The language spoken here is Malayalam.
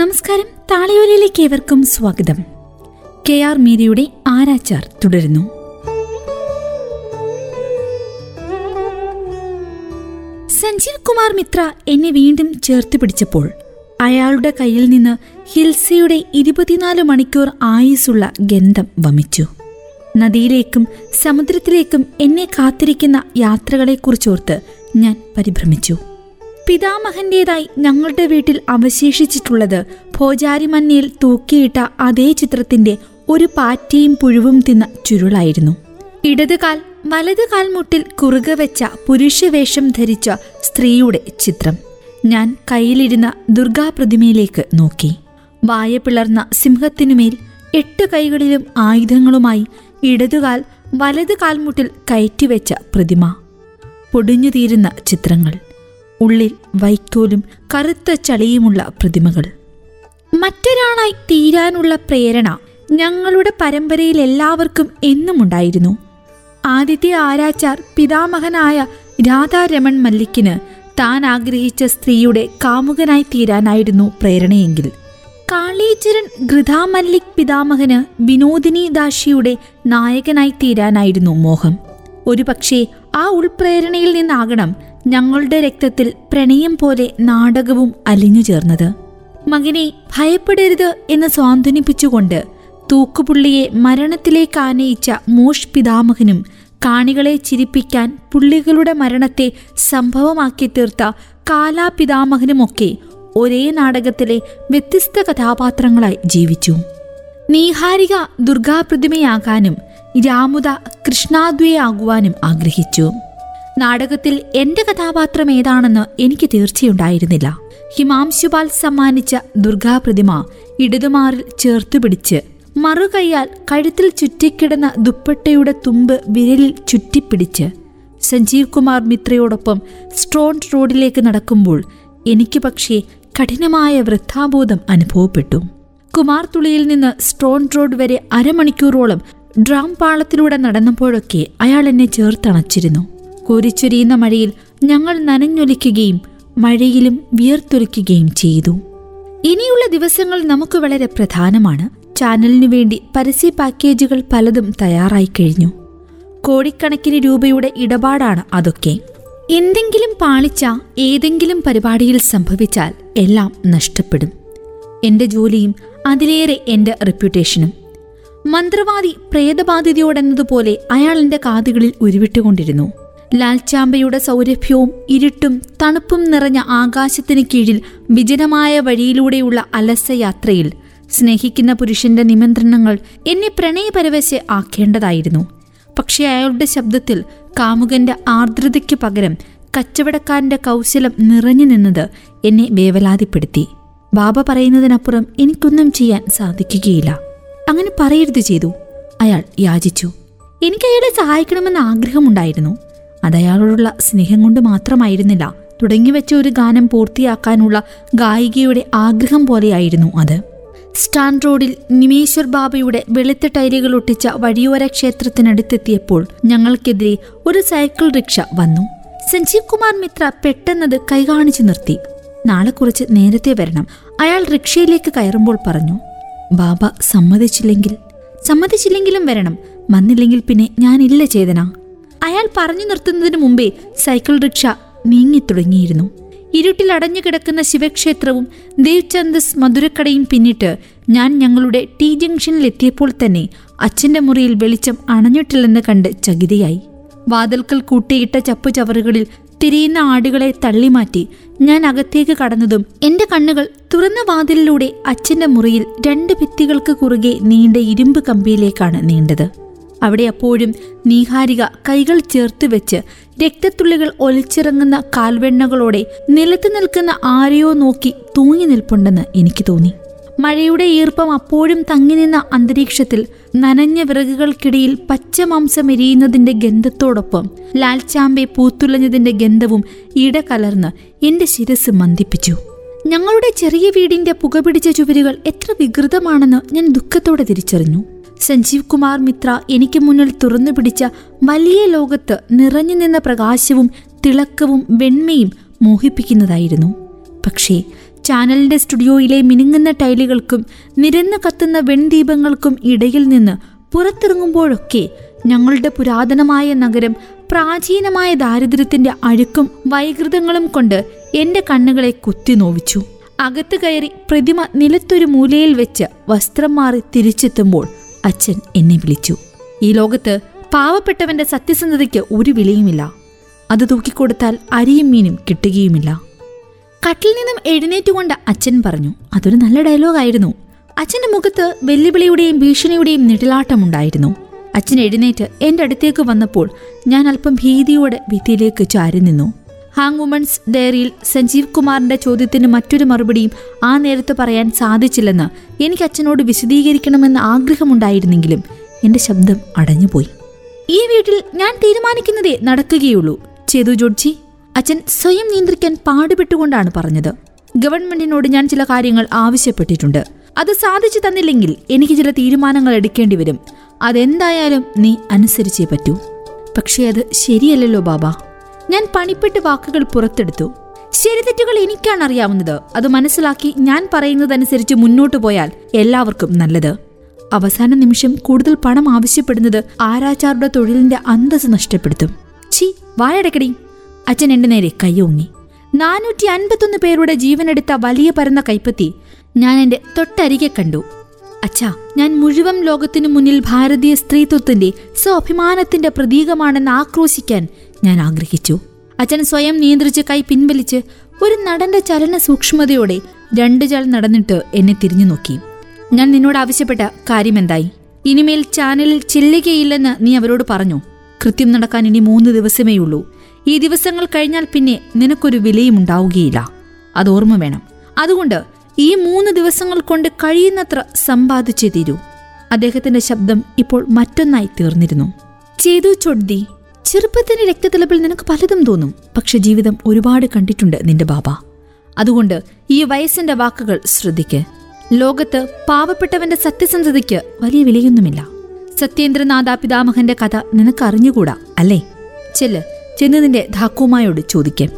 നമസ്കാരം. താളിയോലയിലേക്ക് ഏവർക്കും സ്വാഗതം. കെ ആർ മീരയുടെ ആരാച്ചാർ തുടരുന്നു. സഞ്ജീവ് കുമാർ മിത്ര എന്നെ വീണ്ടും ചേർത്ത് പിടിച്ചപ്പോൾ അയാളുടെ കയ്യിൽ നിന്ന് ഹിൽസയുടെ ഇരുപത്തിനാല് മണിക്കൂർ ആയുസുള്ള ഗന്ധം വമിച്ചു. നദിയിലേക്കും സമുദ്രത്തിലേക്കും എന്നെ കാത്തിരിക്കുന്ന യാത്രകളെക്കുറിച്ചോർത്ത് ഞാൻ പരിഭ്രമിച്ചു. പിതാമഹന്റേതായി ഞങ്ങളുടെ വീട്ടിൽ അവശേഷിച്ചിട്ടുള്ളത് ഭോജാരിമന്നയിൽ തൂക്കിയിട്ട അതേ ചിത്രത്തിന്റെ ഒരു പാറ്റയും പുഴുവും തിന്ന ചുരുളായിരുന്നു. ഇടതുകാൽ വലതുകാൽ കാൽമുട്ടിൽ കുറുകെ വെച്ച പുരുഷവേഷം ധരിച്ച സ്ത്രീയുടെ ചിത്രം. ഞാൻ കയ്യിലിരുന്ന ദുർഗാപ്രതിമയിലേക്ക് നോക്കി. വായ പിളർന്ന സിംഹത്തിനുമേൽ എട്ട് കൈകളിലും ആയുധങ്ങളുമായി ഇടതുകാൽ വലത് കാൽമുട്ടിൽ കയറ്റിവെച്ച പ്രതിമ. പൊടിഞ്ഞുതീരുന്ന ചിത്രങ്ങൾ. ഉള്ളിൽ വൈക്കോലും കറുത്ത ചളിയുമുള്ള പ്രതിമകൾ. മറ്റൊരാളായി തീരാനുള്ള പ്രേരണ ഞങ്ങളുടെ പരമ്പരയിൽ എല്ലാവർക്കും എന്നും ഉണ്ടായിരുന്നു ആദിത്യ ആരാച്ചാർ പിതാമഹനായ രാധാരമൺ മല്ലിക്കിന് താൻ ആഗ്രഹിച്ച സ്ത്രീയുടെ കാമുകനായി തീരാനായിരുന്നു പ്രേരണയെങ്കിൽ. കാളീചരൺ ഗൃഥാ മല്ലിക് പിതാമഹന് വിനോദിനി ദാശിയുടെ നായകനായി തീരാനായിരുന്നു മോഹം. ഒരുപക്ഷെ ആ ഉൾപ്രേരണയിൽ നിന്നാകണം ഞങ്ങളുടെ രക്തത്തിൽ പ്രണയം പോലെ നാടകവും അലിഞ്ഞു ചേർന്നത്. മകനെ ഭയപ്പെടരുത് എന്ന് സ്വാന്തനിപ്പിച്ചുകൊണ്ട് തൂക്കുപുള്ളിയെ മരണത്തിലേക്ക് ആനയിച്ച മോഷ് പിതാമഹനും കാണികളെ ചിരിപ്പിക്കാൻ പുള്ളികളുടെ മരണത്തെ സംഭവമാക്കി തീർത്ത കാലാപിതാമഹനുമൊക്കെ ഒരേ നാടകത്തിലെ വ്യത്യസ്ത കഥാപാത്രങ്ങളായി ജീവിച്ചു. നീഹാരിക ദുർഗാപ്രതിമയാകാനും രാമുദ കൃഷ്ണാദ്വയാകുവാനും ആഗ്രഹിച്ചു. നാടകത്തിൽ എന്റെ കഥാപാത്രം ഏതാണെന്ന് എനിക്ക് തീർച്ചയുണ്ടായിരുന്നില്ല. ഹിമാംശുപാൽ സമ്മാനിച്ച ദുർഗാപ്രതിമ ഇടതുമാറിൽ ചേർത്തുപിടിച്ച് മറുകൈയാൽ കഴുത്തിൽ ചുറ്റിക്കിടന്ന ദുപ്പട്ടയുടെ തുമ്പ് വിരലിൽ ചുറ്റിപ്പിടിച്ച് സഞ്ജീവ് കുമാർ മിത്രയോടൊപ്പം സ്ട്രോൺ റോഡിലേക്ക് നടക്കുമ്പോൾ എനിക്ക് പക്ഷേ കഠിനമായ വൃദ്ധാബോധം അനുഭവപ്പെട്ടു. കുമാർ തുളിയിൽ നിന്ന് സ്ട്രോൺ റോഡ് വരെ അരമണിക്കൂറോളം ഡ്രാം പാളത്തിലൂടെ നടന്നപ്പോഴൊക്കെ അയാൾ എന്നെ ചേർത്തണച്ചിരുന്നു. കോരിച്ചൊരിയുന്ന മഴയിൽ ഞങ്ങൾ നനഞ്ഞൊലിക്കുകയും മഴയിലും വിയർത്തൊലിക്കുകയും ചെയ്തു. ഇനിയുള്ള ദിവസങ്ങൾ നമുക്ക് വളരെ പ്രധാനമാണ്. ചാനലിനു വേണ്ടി പരസ്യ പാക്കേജുകൾ പലതും തയ്യാറായി കഴിഞ്ഞു. കോടിക്കണക്കിന് രൂപയുടെ ഇടപാടാണ് അതൊക്കെ. എന്തെങ്കിലും പാളിച്ച ഏതെങ്കിലും പരിപാടിയിൽ സംഭവിച്ചാൽ എല്ലാം നഷ്ടപ്പെടും. എന്റെ ജോലിയും അതിലേറെ എന്റെ റെപ്യൂട്ടേഷനും മന്ത്രവാദി പ്രേതബാധിതയോടെന്നതുപോലെ അയാൾ എന്റെ കാതുകളിൽ ഉരുവിട്ടുകൊണ്ടിരുന്നു. ലാൽച്ചാമ്പയുടെ സൗരഭ്യവും ഇരുട്ടും തണുപ്പും നിറഞ്ഞ ആകാശത്തിന് കീഴിൽ വിജനമായ വഴിയിലൂടെയുള്ള അലസയാത്രയിൽ സ്നേഹിക്കുന്ന പുരുഷന്റെ നിമന്ത്രണങ്ങൾ എന്നെ പ്രണയപരവശ ആക്കേണ്ടതായിരുന്നു. പക്ഷെ അയാളുടെ ശബ്ദത്തിൽ കാമുകന്റെ ആർദ്രതയ്ക്ക് പകരം കച്ചവടക്കാരന്റെ കൗശലം നിറഞ്ഞു നിന്നത് എന്നെ വേവലാതിപ്പെടുത്തി. ബാബ പറയുന്നതിനപ്പുറം എനിക്കൊന്നും ചെയ്യാൻ സാധിക്കുകയില്ല. അങ്ങനെ പറയരുത് ചെയ്തു. അയാൾ യാചിച്ചു. എനിക്ക് അയാളെ സഹായിക്കണമെന്ന് ആഗ്രഹമുണ്ടായിരുന്നു. അതയാളോടുള്ള സ്നേഹം കൊണ്ട് മാത്രമായിരുന്നില്ല. തുടങ്ങിവെച്ച ഒരു ഗാനം പൂർത്തിയാക്കാനുള്ള ഗായികയുടെ ആഗ്രഹം പോലെയായിരുന്നു അത്. സ്റ്റാൻ റോഡിൽ നിമേശ്വർ ബാബയുടെ വെളുത്ത ടൈലുകൾ ഒട്ടിച്ച വഴിയോര ക്ഷേത്രത്തിനടുത്തെത്തിയപ്പോൾ ഞങ്ങൾക്കെതിരെ ഒരു സൈക്കിൾ റിക്ഷ വന്നു. സഞ്ജീവ് കുമാർ മിത്ര പെട്ടെന്നത് കൈകാണിച്ചു നിർത്തി. നാളെ കുറച്ച് നേരത്തെ വരണം അയാൾ റിക്ഷയിലേക്ക് കയറുമ്പോൾ പറഞ്ഞു. ബാബ സമ്മതിച്ചില്ലെങ്കിൽ? സമ്മതിച്ചില്ലെങ്കിലും വരണം. വന്നില്ലെങ്കിൽ പിന്നെ ഞാനില്ല ചേതന. അയാൾ പറഞ്ഞു നിർത്തുന്നതിന് മുമ്പേ സൈക്കിൾ റിക്ഷ നീങ്ങിത്തുടങ്ങിയിരുന്നു. ഇരുട്ടിൽ അടഞ്ഞു കിടക്കുന്ന ശിവക്ഷേത്രവും ദേവ്ചന്ദസ് മധുരക്കടയും പിന്നിട്ട് ഞാൻ ഞങ്ങളുടെ ടി ജംഗ്ഷനിൽ എത്തിയപ്പോൾ തന്നെ അച്ഛന്റെ മുറിയിൽ വെളിച്ചം അണഞ്ഞിട്ടില്ലെന്ന് കണ്ട് ചകിതയായി. വാതിൽക്കൽ കൂട്ടിയിട്ട ചപ്പുചവറുകളിൽ തിരിയുന്ന ആടുകളെ തള്ളിമാറ്റി ഞാൻ അകത്തേക്ക് കടന്നതും എന്റെ കണ്ണുകൾ തുറന്ന വാതിലിലൂടെ അച്ഛന്റെ മുറിയിൽ രണ്ട് ഭിത്തികൾക്ക് കുറുകെ നീണ്ട ഇരുമ്പ് കമ്പിയിലേക്കാണ് നീണ്ടത്. അവിടെ അപ്പോഴും നീഹാരിക കൈകൾ ചേർത്ത് വെച്ച് രക്തത്തുള്ളികൾ ഒലിച്ചിറങ്ങുന്ന കാൽവെണ്ണകളോടെ നിലത്ത് നിൽക്കുന്ന ആരെയോ നോക്കി തൂങ്ങി നിൽപ്പുണ്ടെന്ന് എനിക്ക് തോന്നി. മഴയുടെ ഈർപ്പം അപ്പോഴും തങ്ങി നിന്ന അന്തരീക്ഷത്തിൽ നനഞ്ഞ വിറകുകൾക്കിടയിൽ പച്ചമാംസം എരിയുന്നതിന്റെ ഗന്ധത്തോടൊപ്പം ലാൽച്ചാമ്പെ പൂത്തുലഞ്ഞതിന്റെ ഗന്ധവും ഇടകലർന്ന് എന്റെ ശിരസ് മന്ദിപ്പിച്ചു. ഞങ്ങളുടെ ചെറിയ വീടിന്റെ പുകപിടിച്ച ചുവരുകൾ എത്ര വികൃതമാണെന്ന് ഞാൻ ദുഃഖത്തോടെ തിരിച്ചറിഞ്ഞു. സഞ്ജീവ് കുമാർ മിത്ര എനിക്ക് മുന്നിൽ തുറന്നു പിടിച്ച വലിയ ലോകത്ത് നിറഞ്ഞു നിന്ന പ്രകാശവും തിളക്കവും വെണ്മയും മോഹിപ്പിക്കുന്നതായിരുന്നു. പക്ഷേ ചാനലിന്റെ സ്റ്റുഡിയോയിലെ മിനുങ്ങുന്ന ടൈലുകൾക്കും നിരന്ന് കത്തുന്ന വെൺദീപങ്ങൾക്കും ഇടയിൽ നിന്ന് പുറത്തിറങ്ങുമ്പോഴൊക്കെ ഞങ്ങളുടെ പുരാതനമായ നഗരം പ്രാചീനമായ ദാരിദ്ര്യത്തിന്റെ അഴുക്കും വൈകൃതങ്ങളും കൊണ്ട് എന്റെ കണ്ണുകളെ കുത്തി നോവിച്ചു. അകത്ത് കയറി പ്രതിമ നിലത്തൊരു മൂലയിൽ വെച്ച് വസ്ത്രം മാറി തിരിച്ചെത്തുമ്പോൾ അച്ഛൻ എന്നെ വിളിച്ചു. ഈ ലോകത്ത് പാവപ്പെട്ടവന്റെ സത്യസന്ധതയ്ക്ക് ഒരു വിലയുമില്ല. അത് തൂക്കിക്കൊടുത്താൽ അരിയും മീനും കിട്ടുകയുമില്ല. കട്ടിൽ നിന്നും എഴുന്നേറ്റുകൊണ്ട് അച്ഛൻ പറഞ്ഞു അതൊരു നല്ല ഡയലോഗായിരുന്നു അച്ഛന്റെ മുഖത്ത് വെല്ലുവിളിയുടെയും ഭീഷണിയുടെയും നിഴലാട്ടമുണ്ടായിരുന്നു അച്ഛൻ എഴുന്നേറ്റ് എന്റെ അടുത്തേക്ക് വന്നപ്പോൾ ഞാൻ അല്പം ഭീതിയോടെ ഭിത്തിയിലേക്ക് ചാരി നിന്നു. ഹാങ് വുമൺസ് ഡയറിയിൽ സഞ്ജീവ് കുമാറിന്റെ ചോദ്യത്തിന് മറ്റൊരു മറുപടിയും ആ നേരത്ത് പറയാൻ സാധിച്ചില്ലെന്ന് എനിക്ക് അച്ഛനോട് വിശദീകരിക്കണമെന്ന് ആഗ്രഹമുണ്ടായിരുന്നെങ്കിലും എന്റെ ശബ്ദം അടഞ്ഞുപോയി. ഈ വീട്ടിൽ ഞാൻ തീരുമാനിക്കുന്നതേ നടക്കുകയുള്ളൂ. ചേതു ജോഡ്ജി അച്ഛൻ സ്വയം നിയന്ത്രിക്കാൻ പാടുപെട്ടുകൊണ്ടാണ് പറഞ്ഞത്. ഗവൺമെന്റിനോട് ഞാൻ ചില കാര്യങ്ങൾ ആവശ്യപ്പെട്ടിട്ടുണ്ട്. അത് സാധിച്ചു തന്നില്ലെങ്കിൽ എനിക്ക് ചില തീരുമാനങ്ങൾ എടുക്കേണ്ടി വരും. അതെന്തായാലും നീ അനുസരിച്ചേ പറ്റൂ. പക്ഷേ അത് ശരിയല്ലല്ലോ ബാബ. ഞാൻ പണിപ്പെട്ട് വാക്കുകൾ പുറത്തെടുത്തു. ശരിതെറ്റുകൾ എനിക്കാണ് അറിയാവുന്നത് അത് മനസ്സിലാക്കി ഞാൻ പറയുന്നതനുസരിച്ച് മുന്നോട്ടു പോയാൽ എല്ലാവർക്കും നല്ലത്. അവസാന നിമിഷം കൂടുതൽ പണം ആവശ്യപ്പെടുന്നത് ആരാച്ചാരുടെ തൊഴിലിന്റെ അന്തസ് നഷ്ടപ്പെടുത്തും. ചി വായടക്കടി. അച്ഛൻ എന്റെ നേരെ കയ്യോങ്ങി നാനൂറ്റി അൻപത്തൊന്ന് പേരുടെ ജീവനെടുത്ത വലിയ പരന്ന കൈപ്പത്തി ഞാൻ എന്റെ തൊട്ടരികെ കണ്ടു. അച്ഛാ ഞാൻ മുഴുവൻ ലോകത്തിനു മുന്നിൽ ഭാരതീയ സ്ത്രീത്വത്തിന്റെ സ്വാഭിമാനത്തിന്റെ പ്രതീകമാണെന്ന് ആക്രോശിക്കാൻ ഞാൻ ആഗ്രഹിച്ചു. അച്ഛൻ സ്വയം നിയന്ത്രിച്ച് കൈ പിൻവലിച്ച് ഒരു നടന്റെ ചലന സൂക്ഷ്മതയോടെ രണ്ടു ചാൾ നടന്നിട്ട് എന്നെ തിരിഞ്ഞു നോക്കി. ഞാൻ നിന്നോട് ആവശ്യപ്പെട്ട കാര്യം എന്തായി ഇനിമേൽ ചാനലിൽ ചെല്ലുകയില്ലെന്ന് നീ അവരോട് പറഞ്ഞു. കൃത്യം നടക്കാൻ ഇനി മൂന്ന് ദിവസമേ ഉള്ളൂ. ഈ ദിവസങ്ങൾ കഴിഞ്ഞാൽ പിന്നെ നിനക്കൊരു വിലയും ഉണ്ടാവുകയില്ല. അത് ഓർമ്മ വേണം. അതുകൊണ്ട് ഈ മൂന്ന് ദിവസങ്ങൾ കൊണ്ട് കഴിയുന്നത്ര സമ്പാദിച്ചേ തീരൂ. അദ്ദേഹത്തിന്റെ ശബ്ദം ഇപ്പോൾ മറ്റൊന്നായി തീർന്നിരുന്നു. ചെയ്തു ചൊഡ്തി ചെറുപ്പത്തിന്റെ രക്തത്തിളപ്പിൽ നിനക്ക് പലതും തോന്നും. പക്ഷെ ജീവിതം ഒരുപാട് കണ്ടിട്ടുണ്ട് നിന്റെ ബാബ. അതുകൊണ്ട് ഈ വയസ്സിന്റെ വാക്കുകൾ ശ്രദ്ധിക്ക്. ലോകത്ത് പാവപ്പെട്ടവന്റെ സത്യസന്ധതയ്ക്ക് വലിയ വിലയൊന്നുമില്ല. സത്യേന്ദ്രനാഥ പിതാമഹന്റെ കഥ നിനക്ക് അറിഞ്ഞുകൂടാ അല്ലേ? ചെല്ല് ചെന്ന് നിന്റെ ധാക്കുമായോട് ചോദിക്കാം.